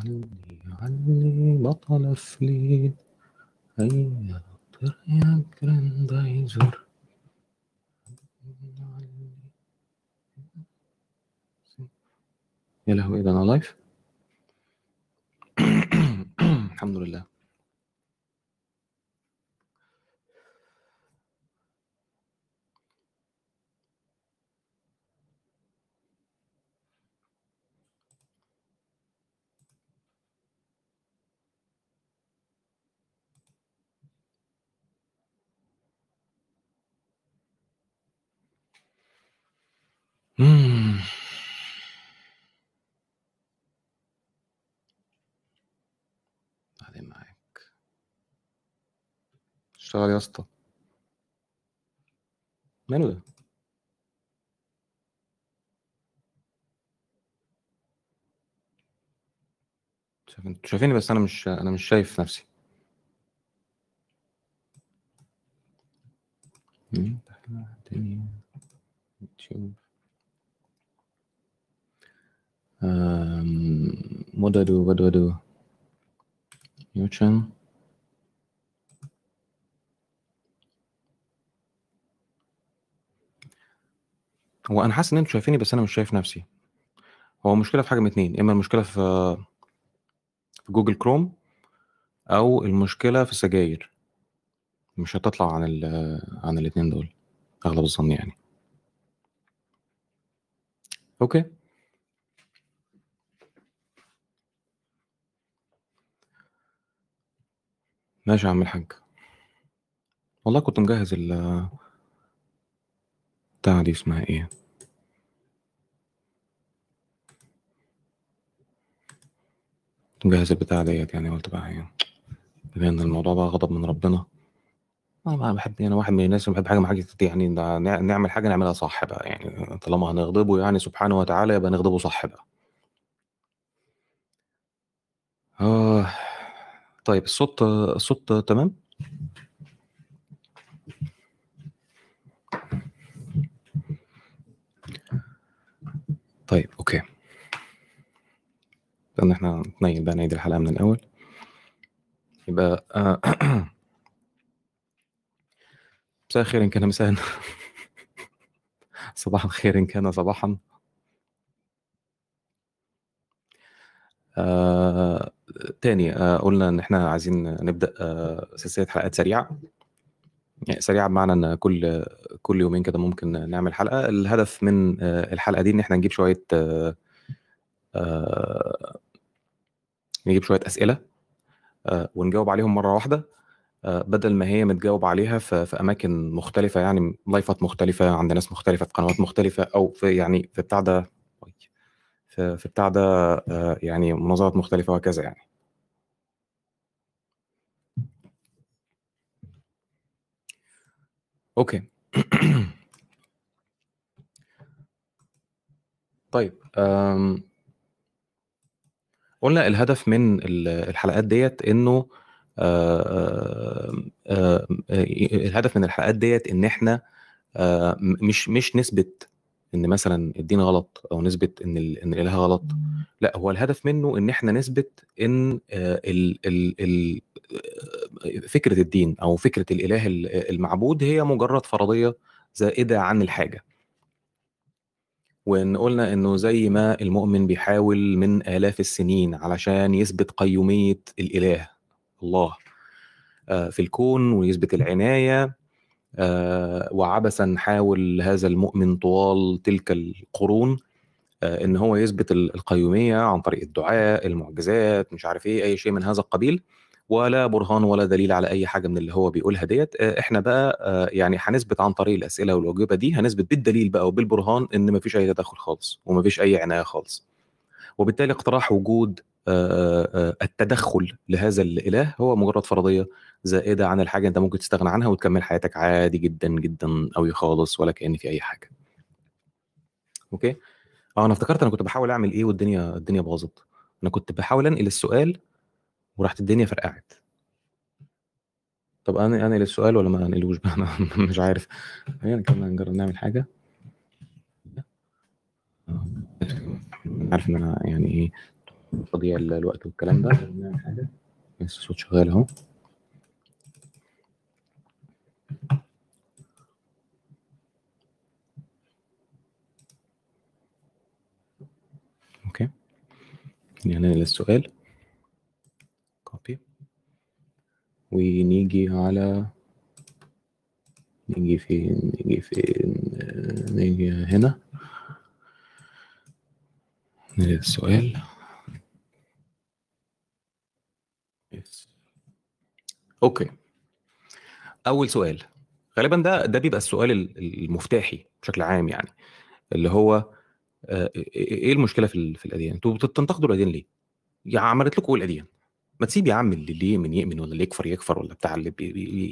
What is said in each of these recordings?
علي علي بطل فليد هيا طير يا جراندايزر يا لهوي ده أنا live الحمد لله. مم. بعدين معاك اشتغل يا اسطى. ماله ده أنتوا شايفيني بس أنا مش أنا مش شايف نفسي. يوتيوب. Um, what do I do? What do I do? Your channel. هو أنا حاسس إن أنتوا شايفيني بس أنا مش شايف نفسي هو المشكلة في حاجة من اتنين إما المشكلة في في جوجل كروم أو المشكلة في السجاير مش هتطلع عن ال عن الاتنين دول أغلب الظن يعني أوكي ماشي يا عم الحاج. والله كنت مجهز ال بتاع دي اسمها إيه؟ كنت مجهز البتاع ديت يعني قلت بقى إيه بما ان الموضوع بقى غضب من ربنا. أنا بقى بحب أنا واحد من الناس اللي بحب حاجة مع حاجة يعني نعمل حاجة نعملها صح بقى يعني طالما هنغضبه يعني سبحانه وتعالى يبقى نغضبه صح بقى. آه. طيب الصوت الصوت تمام؟ طيب أوكي. لأن إحنا نتنيل بقى نعيد الحلقة من الأول. يبقى مساء الخير إن كان مساء. صباح الخير إن كان صباحا. آه، تاني آه، قلنا إن إحنا عايزين نبدأ آه، سلسلة حلقات سريعة. يعني سريعة بمعنى إن كل كل يومين كده ممكن نعمل حلقة. الهدف من آه، الحلقة دي إن إحنا نجيب شوية نجيب شوية أسئلة ونجاوب عليهم مرة واحدة بدل ما هي متجاوب عليها في, في أماكن مختلفة يعني لايفات مختلفة عند ناس مختلفة في قنوات مختلفة أو في يعني في بتاع ده في, بتاع ده يعني مناظرات مختلفة وهكذا يعني. أوكي. طيب أم، قلنا الهدف من ال- الحلقات ديت إنه آه، آه، الهدف من الحلقات ديت إن إحنا م- مش مش نثبت إن مثلا الدين غلط أو نثبت إن إن الإله غلط. لا هو الهدف منه إن إحنا نثبت إن ال ال ال فكرة الدين أو فكرة الإله ال- المعبود هي مجرد فرضية زائدة عن الحاجة. وإن قلنا إنه زي ما المؤمن بيحاول من آلاف السنين علشان يثبت قيومية الإله الله آه، في الكون ويثبت العناية آه، وعبثا حاول هذا المؤمن طوال تلك القرون آه، إن هو يثبت ال- القيومية عن طريق الدعاء المعجزات مش عارف إيه أي شيء من هذا القبيل. ولا برهان ولا دليل على أي حاجة من اللي هو بيقولها ديت. آه، إحنا بقى آه، يعني هنثبت عن طريق الأسئلة والاجوبه دي هنثبت بالدليل بقى وبالبرهان إن مفيش أي تدخل خالص ومفيش أي عناية خالص. وبالتالي اقتراح وجود آه، التدخل لهذا الإله هو مجرد فرضية زائدة عن الحاجة أنت ممكن تستغنى عنها وتكمل حياتك عادي جدا جدا قوي خالص ولا كان في أي حاجة. أوكي؟ آه أنا افتكرت أنا كنت بحاول أعمل إيه والدنيا الدنيا باظت. أنا كنت بحاول أنقل السؤال وراحت الدنيا فرقعت. طب أنا انقل السؤال ولا ما انقلوش بقى؟ أنا مش عارف. خلينا كده نجرب نعمل حاجة. عارف إن أنا يعني إيه تضييع الوقت والكلام ده. الصوت شغال أهو. Okay. يعني للسؤال copy ونيجي على نيجي فين؟ نيجي فين؟ نيجي هنا. نلاقي السؤال. okay أول سؤال. غالبا ده ده بيبقى السؤال المفتاحي بشكل عام يعني. اللي هو آه، إيه المشكلة في الأديان؟ أنتوا بتنتقدوا الأديان ليه؟ يا عملت لكم إيه الأديان؟ ما تسيب يا عم اللي يؤمن يؤمن ولا اللي يكفر يكفر ولا بتاع اللي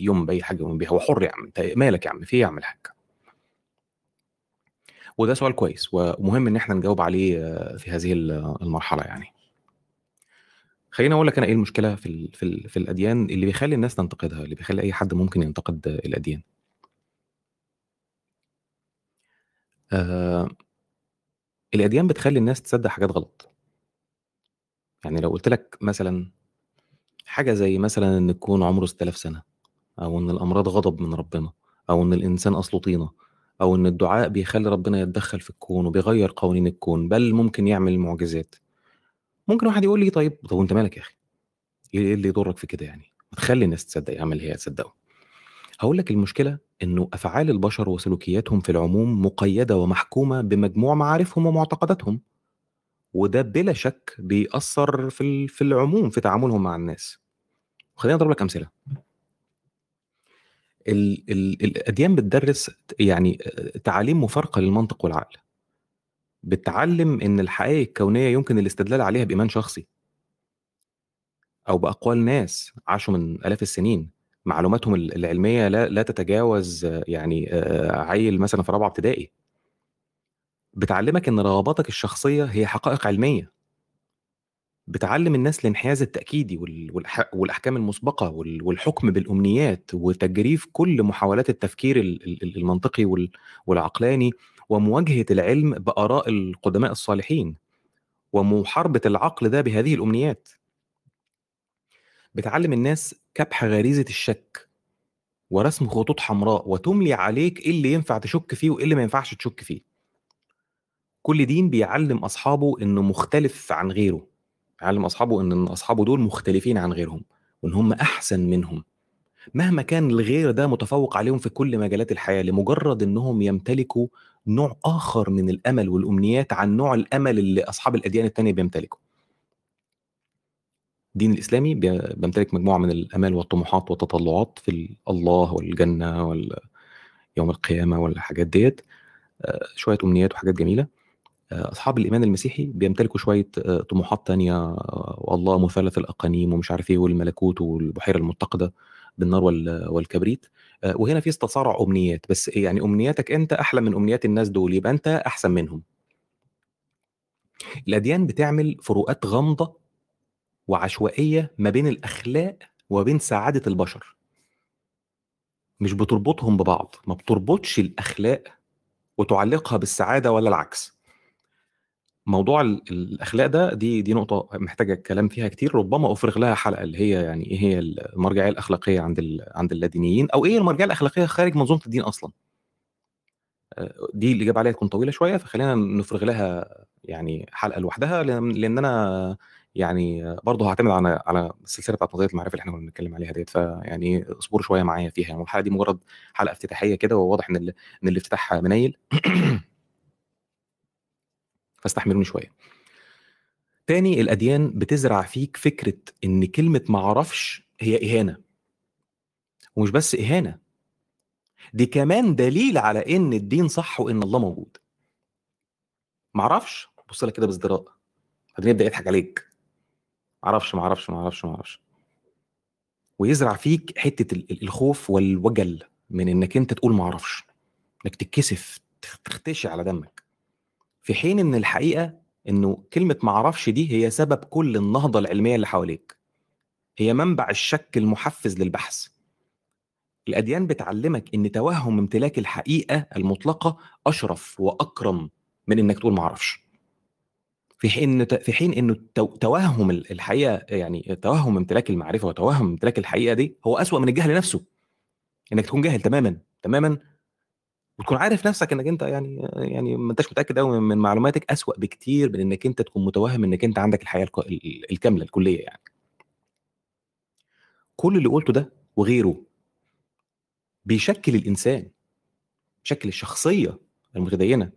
يؤمن بأي حاجة يؤمن بيها. هو حر يا عم. أنت مالك يا عم؟ في إيه الحاج؟ وده سؤال كويس ومهم إن إحنا نجاوب عليه آه، في هذه المرحلة يعني. خليني أقول لك أنا إيه المشكلة في ال في, ال في الأديان اللي بيخلي الناس تنتقدها اللي بيخلي أي حد ممكن ينتقد الأديان. آه الأديان بتخلي الناس تصدق حاجات غلط. يعني لو قلت لك مثلا حاجة زي مثلا إن يكون عمره 6000 سنة أو إن الأمراض غضب من ربنا أو إن الإنسان أصله طينة أو إن الدعاء بيخلي ربنا يتدخل في الكون وبيغير قوانين الكون بل ممكن يعمل معجزات. ممكن واحد يقول لي طيب طب وأنت مالك يا أخي؟ إيه اللي يضرك في كده يعني؟ ما تخلي الناس تصدق يعمل هي تصدقه هقول لك المشكلة إنه أفعال البشر وسلوكياتهم في العموم مقيدة ومحكومة بمجموع معارفهم ومعتقداتهم. وده بلا شك بيأثر في في العموم في تعاملهم مع الناس. خليني أضرب لك أمثلة. ال ال الأديان بتدرس يعني تعاليم مفارقة للمنطق والعقل. بتعلم إن الحقائق الكونية يمكن الاستدلال عليها بإيمان شخصي. أو بأقوال ناس عاشوا من آلاف السنين. معلوماتهم العلمية لا لا تتجاوز يعني عيل مثلا في رابعة ابتدائي. بتعلمك إن رغباتك الشخصية هي حقائق علمية. بتعلم الناس الانحياز التأكيدي والأحكام المسبقة والحكم بالأمنيات وتجريف كل محاولات التفكير المنطقي والعقلاني ومواجهة العلم بآراء القدماء الصالحين ومحاربة العقل ده بهذه الأمنيات. بتعلم الناس كبح غريزة الشك ورسم خطوط حمراء وتملي عليك إيه اللي ينفع تشك فيه وإيه اللي ما ينفعش تشك فيه. كل دين بيعلم أصحابه إنه مختلف عن غيره يعلم أصحابه إن أصحابه دول مختلفين عن غيرهم وإن هم أحسن منهم. مهما كان الغير ده متفوق عليهم في كل مجالات الحياة لمجرد إنهم يمتلكوا نوع آخر من الأمل والأمنيات عن نوع الأمل اللي أصحاب الأديان التانية بيمتلكوا الدين الإسلامي بيمتلك مجموعة من الأمال والطموحات والتطلعات في الله والجنة ويوم القيامة والحاجات ديت آه، شوية أمنيات وحاجات جميلة. أصحاب الإيمان المسيحي بيمتلكوا شوية آه، طموحات تانية والله مثلث الأقانيم ومش عارف إيه والملكوت والبحيرة المتقدة بالنار والكبريت. وهنا في استصارع أمنيات. بس يعني أمنياتك أنت أحلى من أمنيات الناس دول يبقى أنت أحسن منهم. الأديان بتعمل فروقات غامضة وعشوائية ما بين الأخلاق وبين سعادة البشر. مش بتربطهم ببعض. ما بتربطش الأخلاق وتعلقها بالسعادة ولا العكس. موضوع الأخلاق ده دي دي نقطة محتاجة كلام فيها كتير ربما أفرغ لها حلقة اللي هي يعني إيه هي المرجعية الأخلاقية عند عند اللادينيين أو إيه المرجعية الأخلاقية خارج منظومة الدين أصلا. آه، دي الإجابة عليها تكون طويلة شوية فخلينا نفرغ لها يعني حلقة لوحدها لأن أنا يعني برضه هعتمد على على السلسلة بتاعت نظريه المعرفة اللي إحنا كنا بنتكلم عليها ديت فيعني اصبروا شوية معايا فيها. يعني الحلقة دي مجرد حلقة افتتاحية كده وواضح إن إن الافتتاح منيل. فاستحملوني شوية. تاني الأديان بتزرع فيك فكرة إن كلمة ما أعرفش هي إهانة. ومش بس إهانة دي كمان دليل على إن الدين صح وإن الله موجود. ما أعرفش؟ بص لك كده بازدراء. بعدين يبدا يضحك عليك. ما أعرفش ما أعرفش ويزرع فيك حتة الخوف والوجل من إنك أنت تقول ما أعرفش إنك تتكسف تختشي على دمك. في حين إن الحقيقة إنه كلمة ما أعرفش دي هي سبب كل النهضة العلمية اللي حواليك. هي منبع الشك المحفز للبحث. الأديان بتعلمك إن توهم امتلاك الحقيقة المطلقة أشرف وأكرم من إنك تقول ما أعرفش في حين في حين إنه توهم الحقيقة يعني توهم امتلاك المعرفة وتوهم امتلاك الحقيقة دي هو أسوأ من الجهل نفسه. إنك تكون جاهل تماما تماما وتكون عارف نفسك إنك أنت يعني يعني ما أنتش متأكد قوي من معلوماتك أسوأ بكتير من إنك أنت تكون متوهم إنك أنت عندك الحقيقة الكاملة الكلية يعني. كل اللي قلته ده وغيره بيشكل الإنسان بيشكل الشخصية المتدينة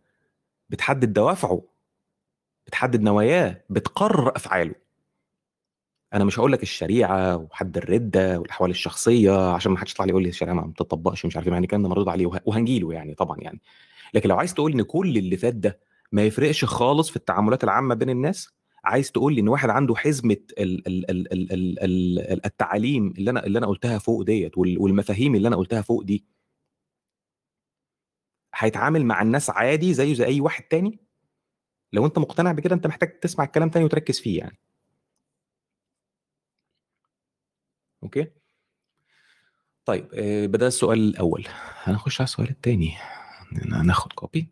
بتحدد دوافعه بتحدد نواياه بتقرر أفعاله. أنا مش هقول لك الشريعة وحد الردة والأحوال الشخصية عشان ما حدش يطلع لي يقول لي الشريعة ما بتطبقش مش عارف إيه يعني كان مردود عليه وهنجي له يعني طبعا يعني. لكن لو عايز تقول إن كل اللي فات ده ما يفرقش خالص في التعاملات العامة بين الناس عايز تقول لي إن واحد عنده حزمة ال ال ال ال ال ال التعاليم اللي أنا اللي أنا قلتها فوق ديت والمفاهيم اللي أنا قلتها فوق دي هيتعامل مع الناس عادي زيه زي أي واحد تاني؟ لو أنت مقتنع بكده أنت محتاج تسمع الكلام تاني وتركز فيه يعني. أوكي؟ طيب آه، بدأ السؤال الأول. هنخش على السؤال الثاني. هناخد copy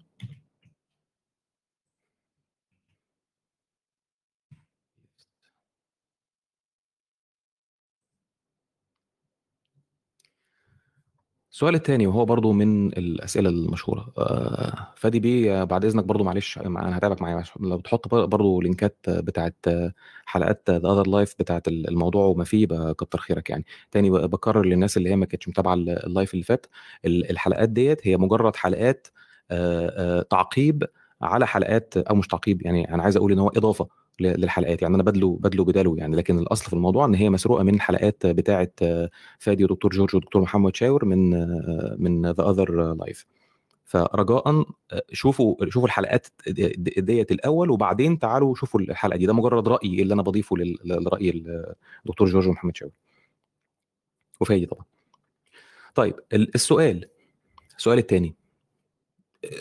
السؤال الثاني وهو برضو من الأسئلة المشهورة. آه، فادي بيه بعد إذنك برضو معلش أنا هتابعك معايا لو تحط برضو لينكات بتاعت حلقات The Other Life بتاعت الموضوع وما فيه كتر خيرك يعني. تاني بكرر للناس اللي هي ما كانتش متابعة ال live اللي فات الحلقات ديت هي مجرد حلقات آه، آه، تعقيب على حلقات أو مش تعقيب يعني أنا عايز أقول إن هو إضافة. للحلقات يعني أنا بدلو بدلو بداله يعني لكن الأصل في الموضوع إن هي مسروقة من الحلقات بتاعة فادي ودكتور جورج ودكتور محمد شاور من من The Other Life فرجاء شوفوا شوفوا الحلقات ديت الأول وبعدين تعالوا شوفوا الحلقة دي. ده مجرد رايي اللي أنا بضيفه لراي الدكتور جورج محمد شاور. وفادي طبعا. طيب السؤال السؤال الثاني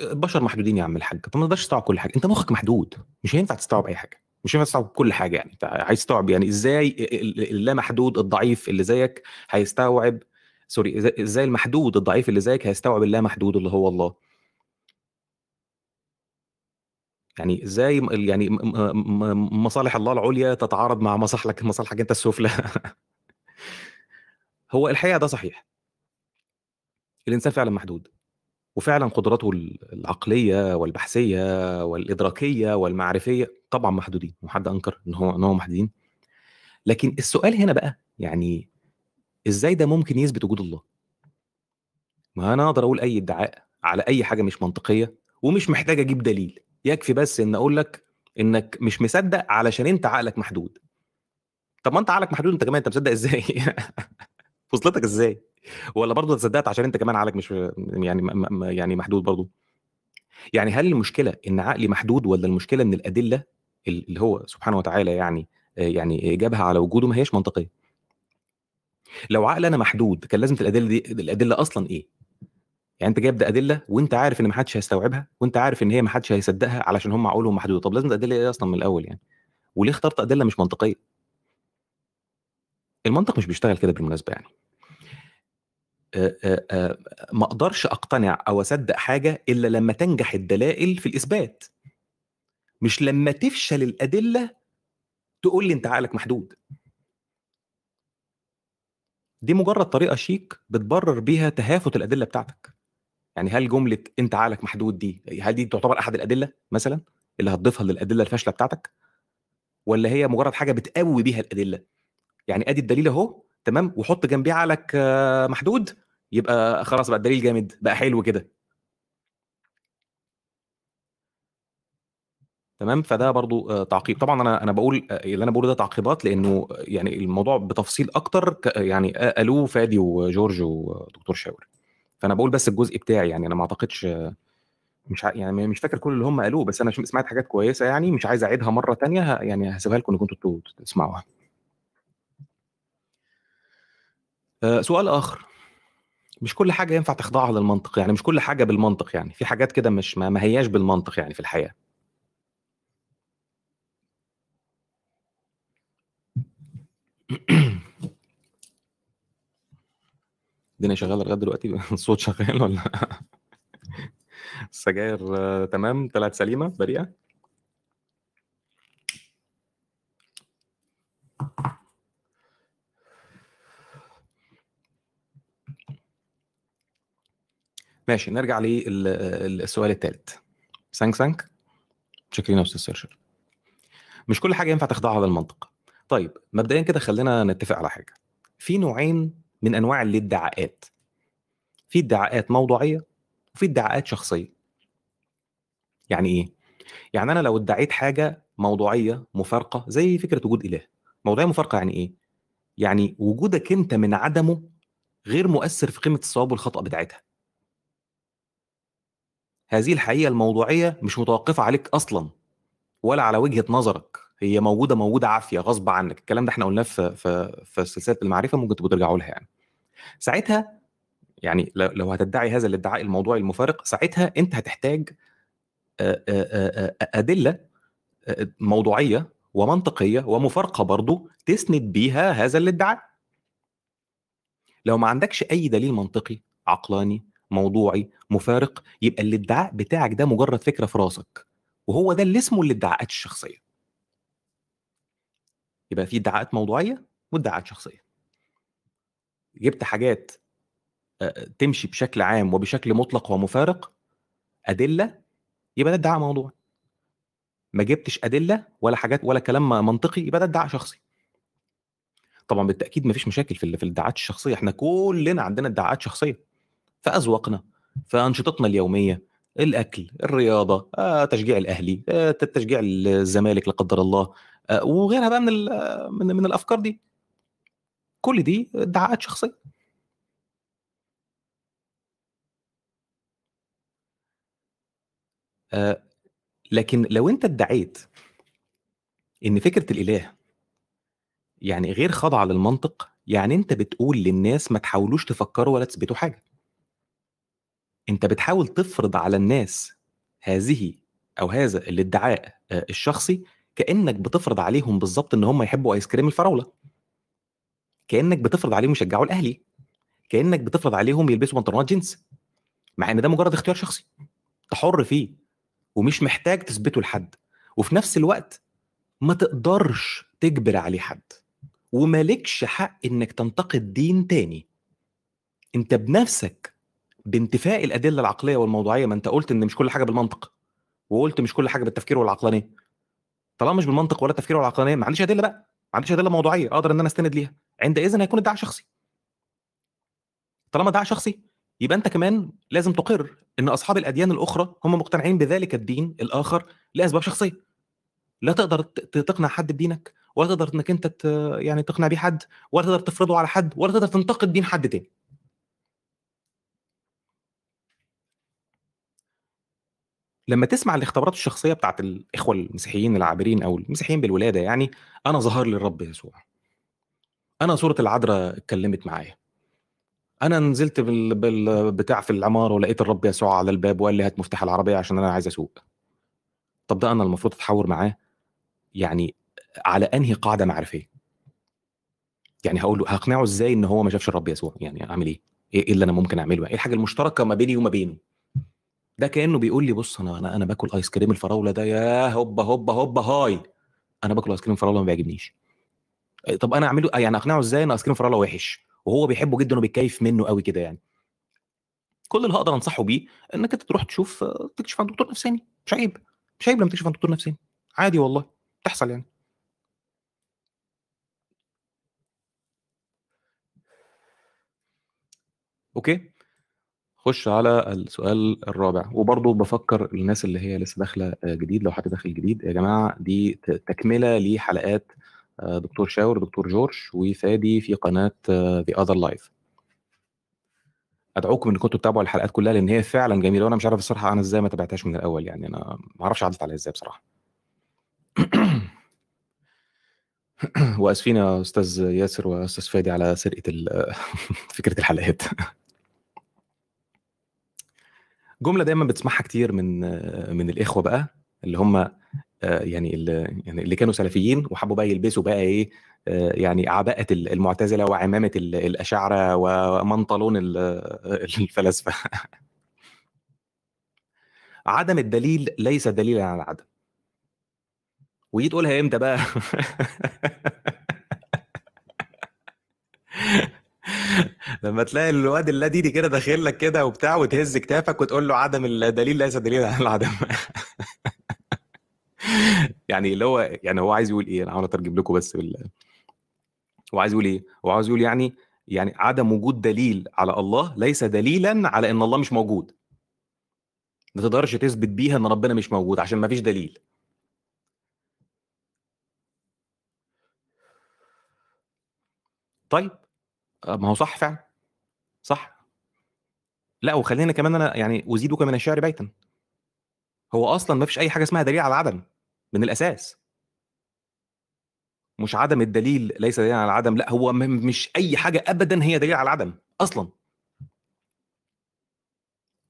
البشر محدودين يا عم الحاج طب ما تقدرش تستوعب كل حاجة. أنت مخك محدود مش هينفع تستوعب أي حاجة. مش هينفع تستوعب كل حاجة يعني. انت عايز تستوعب يعني إزاي اللامحدود الضعيف اللي زيك هيستوعب سوري إزاي المحدود الضعيف اللي زيك هيستوعب اللامحدود اللي هو الله؟ يعني إزاي يعني مصالح الله العليا تتعارض مع مصالحك مصالحك أنت السفلى؟ هو الحقيقة ده صحيح. الإنسان فعلا محدود. وفعلا قدراته العقلية والبحثية والإدراكية والمعرفية طبعا محدودين وحد أنكر إن هو إن هو محدودين. لكن السؤال هنا بقى يعني إزاي ده ممكن يثبت وجود الله؟ ما أنا أقدر أقول أي ادعاء على أي حاجة مش منطقية ومش محتاج أجيب دليل. يكفي بس إن أقول لك إنك مش مصدق علشان أنت عقلك محدود. طب ما أنت عقلك محدود أنت كمان أنت مصدق إزاي؟ وصلتك إزاي؟ ولا برضه تصدقت عشان أنت كمان عقلك مش يعني يعني محدود برضه؟ يعني هل المشكلة إن عقلي محدود ولا المشكلة إن الأدلة اللي هو سبحانه وتعالى يعني يعني جابها على وجوده ما هيش منطقية؟ لو عقل أنا محدود كان لازم الأدلة دي الأدلة أصلا إيه؟ يعني أنت جايب ده أدلة وأنت عارف إن ما حدش هيستوعبها وأنت عارف إن هي ما حدش هيصدقها علشان هم عقولهم محدودة. طب لازم الأدلة إيه أصلا من الأول يعني؟ وليه اخترت أدلة مش منطقية؟ المنطق مش بيشتغل كده بالمناسبة يعني. ما أقدرش أقتنع أو أصدق حاجة إلا لما تنجح الدلائل في الإثبات. مش لما تفشل الأدلة تقول لي أنت عقلك محدود. دي مجرد طريقة شيك بتبرر بيها تهافت الأدلة بتاعتك. يعني هل جملة أنت عقلك محدود دي هل دي تعتبر أحد الأدلة مثلا اللي هتضيفها للأدلة الفاشلة بتاعتك؟ ولا هي مجرد حاجة بتقوي بيها الأدلة؟ يعني أدي الدليل أهو تمام؟ وحط جنبيه عقلك محدود يبقى خلاص بقى الدليل جامد بقى حلو كده. تمام؟ فده برضو تعقيب. طبعا أنا أنا بقول اللي أنا بقوله ده تعقيبات لأنه يعني الموضوع بتفصيل أكتر يعني قالوه فادي وجورج ودكتور شاور. فأنا بقول بس الجزء بتاعي يعني أنا ما أعتقدش مش يعني مش فاكر كل اللي هم قالوه بس أنا سمعت حاجات كويسة يعني مش عايز أعيدها مرة تانية يعني هسيبها لكم إنكم أنتوا تسمعوها. آه، سؤال آخر. مش كل حاجة ينفع تخضعها للمنطق يعني مش كل حاجة بالمنطق يعني. في حاجات كده مش ما, ما هياش بالمنطق يعني في الحياة. الدنيا شغالة لغاية دلوقتي؟ الصوت شغال ولا؟ السجاير تمام. طلعت سليمة؟ بريئة؟ ماشي نرجع للسؤال الثالث سانك سانك شكرا يا أستاذ سيرشر مش كل حاجة ينفع تخضعها للمنطق طيب مبدئيا كده خلينا نتفق على حاجة. في نوعين من أنواع الادعاءات. في ادعاءات موضوعية وفي ادعاءات شخصية. يعني إيه؟ يعني أنا لو ادعيت حاجة موضوعية مفارقة زي فكرة وجود إله. موضوعية مفارقة يعني إيه؟ يعني وجودك أنت من عدمه غير مؤثر في قيمة الصواب والخطأ بتاعتها. هذه الحقيقة الموضوعية مش متوقفة عليك أصلا ولا على وجهة نظرك. هي موجودة موجودة عافية غصب عنك. الكلام ده إحنا قلناه في في في سلسلة المعرفة ممكن تبقوا ترجعوا لها يعني. ساعتها يعني لو هتدعي هذا الادعاء الموضوعي المفارق ساعتها أنت هتحتاج أدلة موضوعية ومنطقية ومفارقة برضو تسند بيها هذا الادعاء. لو ما عندكش أي دليل منطقي عقلاني موضوعي مفارق يبقى الادعاء بتاعك ده مجرد فكرة في راسك وهو ده اللي اسمه الادعاءات الشخصية. يبقى في ادعاءات موضوعية وادعاءات شخصية. جبت حاجات تمشي بشكل عام وبشكل مطلق ومفارق أدلة يبقى ده ادعاء موضوعي. ما جبتش أدلة ولا حاجات ولا كلام منطقي يبقى ده ادعاء شخصي. طبعا بالتأكيد ما فيش مشاكل في في الادعاءات الشخصية إحنا كلنا عندنا ادعاءات شخصية. في اذواقنا في انشطتنا اليومية الأكل الرياضة آه، تشجيع الأهلي آه، تشجيع الزمالك لا قدر الله آه، وغيرها بقى من من, من الأفكار دي. كل دي ادعاءات شخصية. لكن لو أنت ادعيت إن فكرة الإله يعني غير خاضعة للمنطق يعني أنت بتقول للناس ما تحاولوش تفكروا ولا تثبتوا حاجة. أنت بتحاول تفرض على الناس هذه أو هذا الادعاء الشخصي كأنك بتفرض عليهم بالظبط إن هم يحبوا ايس كريم الفراولة. كأنك بتفرض عليهم يشجعوا الأهلي. كأنك بتفرض عليهم يلبسوا بنطلونات جينز. مع إن ده مجرد اختيار شخصي. أنت حر فيه ومش محتاج تثبته لحد. وفي نفس الوقت ما تقدرش تجبر عليه حد. ومالكش حق إنك تنتقد دين تاني. أنت بنفسك بانتفاء الأدلة العقلية والموضوعية ما أنت قلت إن مش كل حاجة بالمنطق وقلت مش كل حاجة بالتفكير والعقلانية. طالما مش بالمنطق ولا التفكير والعقلانيه ما عنديش أدلة بقى ما عنديش أدلة موضوعية أقدر إن أنا أستند ليها. عندئذ هيكون ادعاء شخصي. طالما ادعاء شخصي يبقى أنت كمان لازم تقر إن أصحاب الأديان الأخرى هم مقتنعين بذلك الدين الآخر لأسباب شخصية. لا تقدر تقنع حد بدينك ولا تقدر إنك أنت يعني تقنع بيه حد ولا تقدر تفرضه على حد ولا تقدر تنتقد دين حد تاني. لما تسمع الاختبارات الشخصية بتاعت الإخوة المسيحيين العابرين أو المسيحيين بالولادة يعني أنا ظهر لي الرب يسوع. أنا صورة العذراء اتكلمت معايا. أنا نزلت بال... بالبتاع في العمارة ولقيت الرب يسوع على الباب وقال لي هات مفتاح العربية عشان أنا عايز أسوق. طب ده أنا المفروض أتحاور معاه؟ يعني على أنهي قاعدة معرفيه يعني هقول له هقنعه إزاي إن هو ما شافش الرب يسوع؟ يعني أعمل إيه؟ إيه اللي أنا ممكن أعمله؟ إيه الحاجة المشتركة ما بيني وما بينه؟ ده كأنه بيقول لي بص أنا أنا أنا باكل ايس كريم الفراولة ده يا هوبا هوبا هوبا هاي. أنا باكل ايس كريم الفراولة ما بيعجبنيش. طب أنا أعمله يعني أقنعه إزاي إن ايس كريم الفراوله وحش؟ وهو بيحبه جدا وبيتكيف منه قوي كده يعني. كل اللي هقدر أنصحه بيه إنك أنت تروح تشوف تكشف عن دكتور نفساني. مش عيب. مش عيب لما تكشف عن دكتور نفساني. عادي والله. تحصل يعني. okay؟ خش على السؤال الرابع. وبرضه بفكر الناس اللي هي لسه داخلة جديد لو حد داخل جديد يا جماعة دي تكملة لحلقات دكتور شاور دكتور جورج وفادي في قناة The Other Life أدعوكم إنكم تتابعوا الحلقات كلها لأن هي فعلا جميلة وأنا مش عارف الصراحة أنا إزاي ما تابعتهاش من الأول يعني أنا ما أعرفش عدت عليها إزاي بصراحة. وأسفين يا أستاذ ياسر وأستاذ فادي على سرقة فكرة الحلقات. جملة دايما بتسمعها كتير من من الإخوة بقى اللي هم يعني اللي يعني اللي كانوا سلفيين وحبوا بقى يلبسوا بقى إيه يعني عباءة المعتزلة وعمامة الاشاعره ومنطلون الفلاسفة. عدم الدليل ليس دليلا على العدم. ودي تقولها إمتى بقى؟ لما تلاقي الواد اللاديني كده داخل لك كده وبتاع وتهز كتافك وتقول له عدم الدليل ليس دليل على العدم. يعني اللي هو يعني هو عايز يقول إيه؟ أنا هحاول أترجم لكم بس بال هو عايز يقول إيه؟ هو عاوز يقول يعني يعني عدم وجود دليل على الله ليس دليلا على إن الله مش موجود. ما تقدرش تثبت بيها إن ربنا مش موجود عشان ما فيش دليل. طيب آه، ما هو صح فعلا صح. لا وخلينا كمان أنا يعني ازيدك من الشعر بيتا هو أصلا ما فيش أي حاجة اسمها دليل على العدم من الأساس. مش عدم الدليل ليس دليل على العدم لا هو مش أي حاجة ابدا هي دليل على العدم أصلا.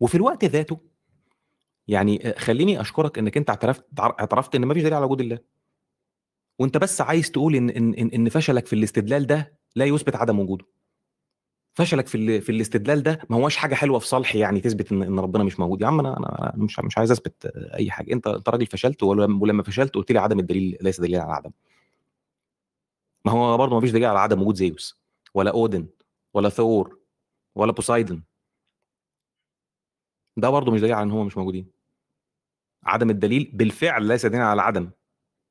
وفي الوقت ذاته يعني خليني أشكرك إنك أنت اعترفت اعترفت إن ما فيش دليل على وجود الله. وأنت بس عايز تقول إن إن إن فشلك في الاستدلال ده لا يثبت عدم وجوده. فشلك في في الاستدلال ده ما هوش حاجة حلوة في صالحي يعني تثبت ان إن ربنا مش موجود. يا عم أنا أنا مش مش عايز أثبت أي حاجة. أنت أنت راجل فشلت ولما فشلت قلت لي عدم الدليل ليس دليل على العدم. ما هو برضه ما فيش دليل على عدم وجود زيوس ولا أودن ولا ثور ولا بوسايدن ده برضه مش دليل على إن هم مش موجودين. عدم الدليل بالفعل ليس دليل على العدم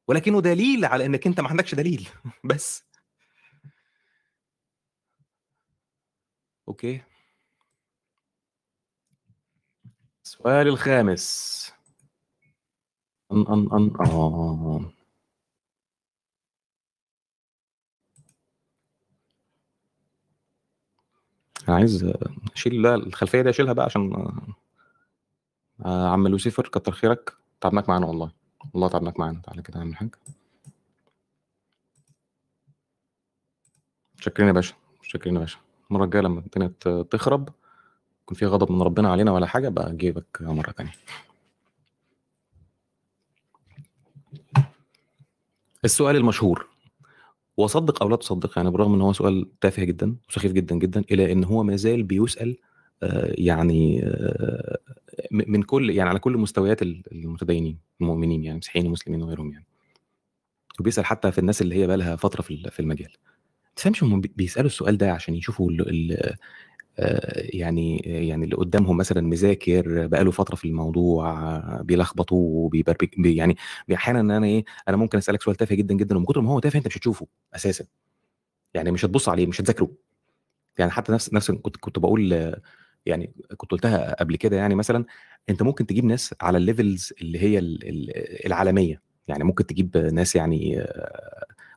ولكنه دليل على إنك أنت ما عندكش دليل. بس. Okay. السؤال الخامس. أن أن أن آه. أنا عايز أشيل الخلفية دي أشيلها بقى عشان آه، عم لوسيفر كتر خيرك. تعبناك معانا والله. والله تعبناك معانا. تعالى كده نعمل حاجة. شكرين يا باشا. شكرين يا باشا. المره الجايه لما الدنيا تخرب يكون في غضب من ربنا علينا ولا حاجة بقى اجيبك مرة تانية. السؤال المشهور. وصدق أو لا تصدق يعني بالرغم إن هو سؤال تافه جدا وسخيف جدا جدا إلى إن هو ما زال بيسأل آه، يعني آه، من كل يعني على كل مستويات المتدينين المؤمنين يعني مسيحيين ومسلمين وغيرهم يعني. وبيسأل حتى في الناس اللي هي بقى لها فترة في المجال. تفهمش هم بيسألوا السؤال ده عشان يشوفوا آه، يعني يعني اللي قدامهم مثلا مذاكر بقاله فترة في الموضوع بيلخبطوه وبيبربك يعني أحيانا إن أنا إيه أنا ممكن أسألك سؤال تافه جدا جدا ومن كتر ما هو تافه أنت مش هتشوفه أساسا. يعني مش هتبص عليه مش هتذاكره. يعني حتى نفس نفس كنت كنت بقول يعني كنت قلتها قبل كده يعني مثلا أنت ممكن تجيب ناس على ال levels اللي هي العالمية. يعني ممكن تجيب ناس يعني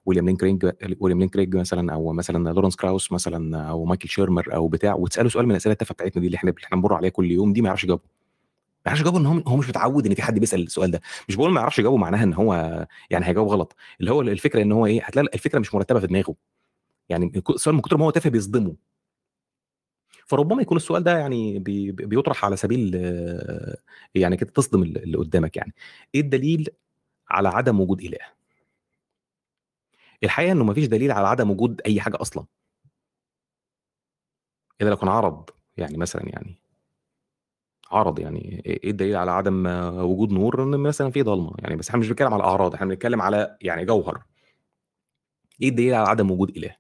ويليام لين كريج ويليام لين كريج مثلا أو مثلا لورنس كراوس مثلا أو مايكل شيرمر أو بتاع وتسأله سؤال من الأسئلة التافهة بتاعتنا دي اللي إحنا إحنا بنمر عليها كل يوم دي ما يعرفش يجاوبه. ما يعرفش يجاوبه إن هو هو مش متعود إن في حد بيسأل السؤال ده. مش بقول ما يعرفش يجاوبه معناها إن هو يعني هيجاوب غلط. اللي هو الفكرة إن هو إيه هتلاقي الفكرة مش مرتبة في دماغه. يعني السؤال من كتر ما هو تافه بيصدمه. فربما يكون السؤال ده يعني بي بيطرح على سبيل يعني كده تصدم اللي قدامك يعني. إيه الدليل على عدم وجود إله؟ الحقيقة إنه ما فيش دليل على عدم وجود أي حاجة أصلا. إلا لو كان عرض يعني مثلا يعني عرض يعني إيه الدليل على عدم وجود نور؟ إن مثلا في ضلمة يعني بس إحنا مش بنتكلم على أعراض إحنا بنتكلم على يعني جوهر. إيه الدليل على عدم وجود إله؟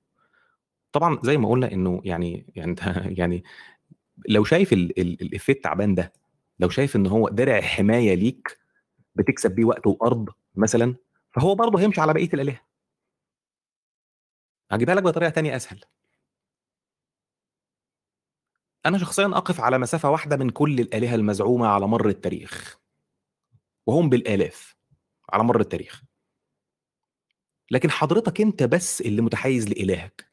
طبعا زي ما قلنا إنه يعني يعني يعني لو شايف الإفيه التعبان ده لو شايف إن هو درع حماية ليك بتكسب بيه وقت وأرض مثلا فهو برضه هيمشي على بقية الآلهة. هجيبها لك بطريقة تانية أسهل. أنا شخصيا أقف على مسافة واحدة من كل الآلهة المزعومة على مر التاريخ. وهم بالآلاف على مر التاريخ. لكن حضرتك أنت بس اللي متحيز لإلهك.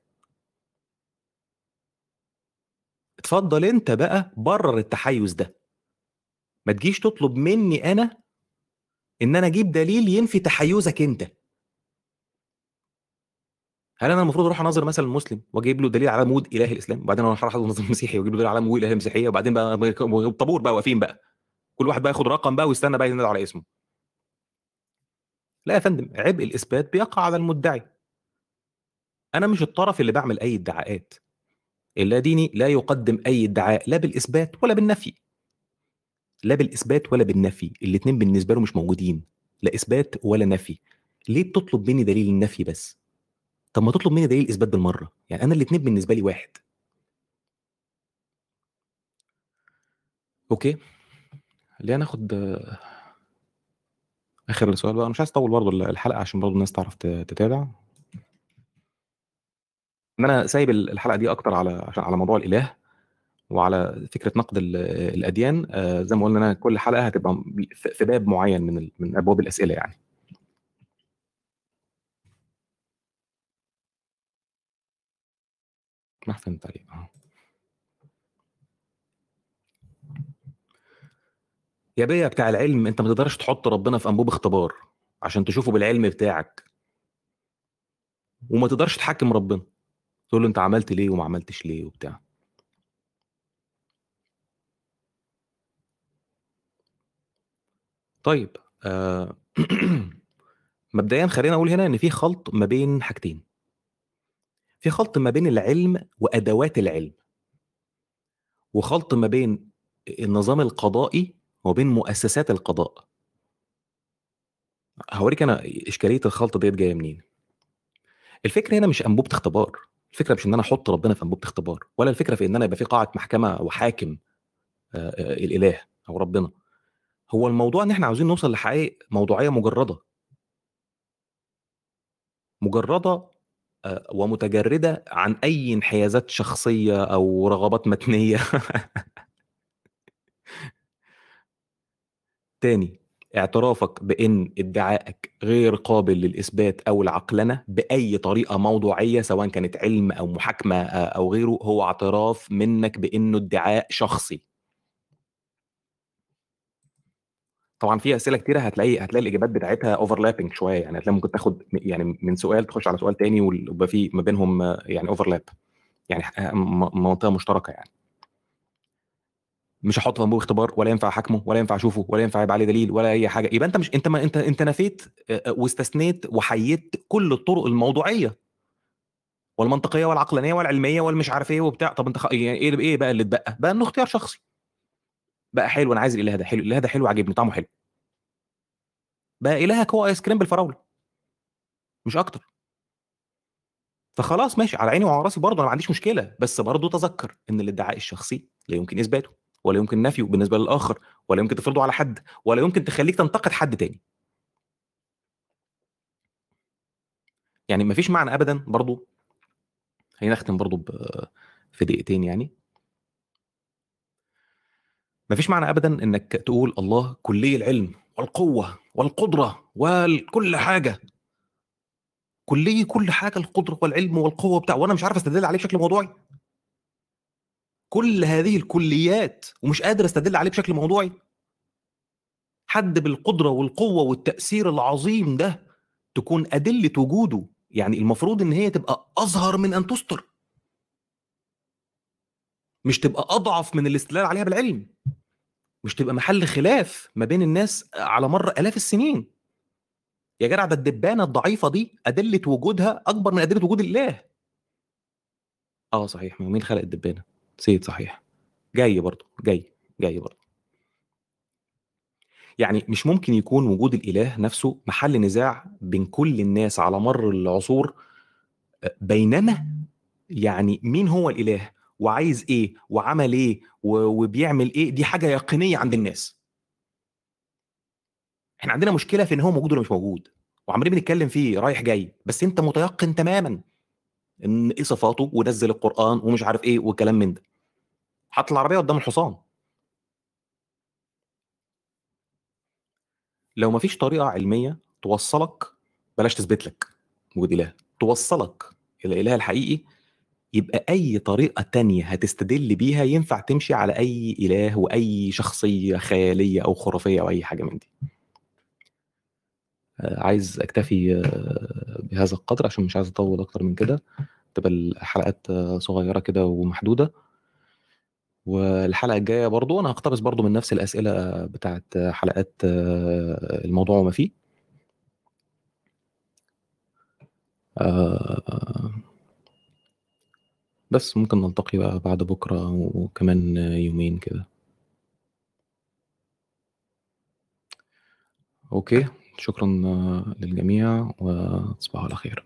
اتفضل أنت بقى برر التحيز ده. ما تجيش تطلب مني أنا إن أنا أجيب دليل ينفي تحيزك أنت. هل أنا المفروض أروح أناظر مثلا مسلم وأجيب له دليل على وجود إله الإسلام؟ وبعدين أروح أروح اناظر مسيحي وأجيب له دليل على وجود إله المسيحيه وبعدين بقى طابور بقى واقفين بقى. كل واحد بقى ياخد رقم بقى ويستنى بقى ينادي على اسمه. لا يا فندم عبء الإثبات بيقع على المدعي. أنا مش الطرف اللي بعمل أي ادعاءات. اللاديني لا يقدم أي ادعاء لا بالإثبات ولا بالنفي. لا بالإثبات ولا بالنفي. الاثنين بالنسبة له مش موجودين. لا إثبات ولا نفي. ليه بتطلب مني دليل النفي بس؟ طب ما تطلب مني دليل الاثبات بالمرة يعني أنا الاثنين بالنسبة لي واحد. أوكي. خلينا ناخد آخر سؤال بقى. أنا مش عايز أطول برضه الحلقة عشان برضه الناس تعرف تتابع. إن أنا سايب الحلقة دي أكتر على عشان على موضوع الإله وعلى فكرة نقد الأديان آه، زي ما قلنا أنا كل حلقة هتبقى في باب معين من من أبواب الأسئلة يعني. أحسن تعليق، آه. يا بيه بتاع العلم، أنت ما تقدرش تحُط ربنا في أنبوب اختبار، عشان تشوفه بالعلم بتاعك. وما تقدرش تحكّم ربنا، تقول له أنت عملت ليه وما عملتش ليه وبتاع. طيب آآ مبدئيًا خلّيني أقول هنا إن في خلْط ما بين حاجتين. في خلْط ما بين العلم وأدوات العلم. وخلْط ما بين النظام القضائي وما بين مؤسسات القضاء. هاورّيك أنا إشكالية الخلْط ديّة جاية منين. الفكرة هنا مش أنبوبة اختبار، الفكرة مش إن أنا أحُط ربنا في أنبوبة اختبار، ولا الفكرة في إن أنا يبقى في قاعة محكمة وحاكم آآ الإله أو ربنا. هو الموضوع إن إحنا عاوزين نوصل لحقايق موضوعية مجرّدة. مجرّدة آآ ومتجردة عن أي انحيازات شخصية أو رغبات متنية. تاني، اعترافك بإن ادعائك غير قابل للإثبات أو العقلنة بأي طريقة موضوعية سواء كانت علم أو محاكمة آآ أو غيره، هو اعتراف منّك بإنه ادعاء شخصي. طبعًا في أسئلة كتيرة هتلاقي هتلاقي الإجابات بتاعتها overlapping شوية، يعني هتلاقي ممكن تاخد يعني من سؤال تخش على سؤال تاني ويبقى في ما بينهم يعني overlap يعني ح م منطقة مشتركة يعني. مش هاحُطّه في اختبار ولا ينفع أحاكمه ولا ينفع أشوفه ولا ينفع يبقى عليه دليل ولا أي حاجة، يبقى أنت مش أنت ما أنت أنت نفيت واستثنيت وحيّدت كل الطُرق الموضوعية. والمنطقية والعقلانية والعلمية والمش عارف إيه وبتاع، طَب أنت خ يعني إيه إيه بقى اللي اتبقى؟ بقى إنه اختيار شخصي. بقى حلو أنا عايز الإله ده، حلو الإله ده حلو عاجبني طعمه حلو. بقى إلهك هو آيس كريم بالفراولة. مش أكتر. فخلاص ماشي، على عيني وعلى راسي برضه أنا ما عنديش مشكلة، بس برضه تذكّر إن الادعاء الشخصي لا يمكن إثباته ولا يمكن نفيه بالنسبة للآخر ولا يمكن تفرضه على حد ولا يمكن تخلّيك تنتقد حد تاني. يعني ما فيش معنى أبدًا برضه خلّيني أختم برضه في دقيقتين يعني. ما فيش معنى أبدًا إنّك تقول الله كُلّي العلم والقوة والقدرة والكل حاجة. كُلّي كل حاجة القدرة والعلم والقوة وبتاع، وأنا مش عارف أستدل عليه بشكل موضوعي؟ كل هذه الكليات ومش قادر أستدل عليه بشكل موضوعي؟ حد بالقدرة والقوة والتأثير العظيم ده تكون أدلة وجوده يعني المفروض إن هي تبقى أظهر من أن تُستر. مش تبقى أضعف من الاستدلال عليها بالعلم. مش تبقى محل خلاف ما بين الناس على مَر آلاف السنين. يا جدع ده الدبانة الضعيفة دي أدلة وجودها أكبر من أدلة وجود الإله. آه صحيح، مين خلق الدبانة؟ نسيت صحيح. جاي برضه، جاي، جاي برضه. يعني مش ممكن يكون وجود الإله نفسه محل نزاع بين كل الناس على مَر العصور أ بينما يعني مين هو الإله وعايز إيه وعمل و وبيعمل إيه، دي حاجة يقينية عند الناس. إحنا عندنا مشكلة في إن هو موجود والّا مش موجود، وعمّالين بنتكلم فيه رايح جاي، بس أنت متيقن تمامًا إن إيه صفاته ونزّل القرآن ومش عارف إيه وكلام من ده. حَط العربية قدّام الحصان. لو ما فيش طريقة علمية توصّلك بلاش تثبت لك وجود إله، توصّلك إلى الإله الحقيقي، يبقى أي طريقة تانية هتستدل بيها ينفع تمشي على أي إله وأي شخصية خيالية أو خرافية أو أي حاجة من دي. آآ عايز أكتفي بهذا القدر عشان مش عايز أطوّل أكتر من كده، تبقى الحلقات صغيّرة كده ومحدودة. والحلقة الجاية برضه أنا هاقتبس برضه من نفس الأسئلة بتاعة حلقات الموضوع وما فيه. آآ بس ممكن نلتقي بقى بعد بُكرة وكمان يومين كده. أوكي، شكرًا للجميع وتصبحوا على خير.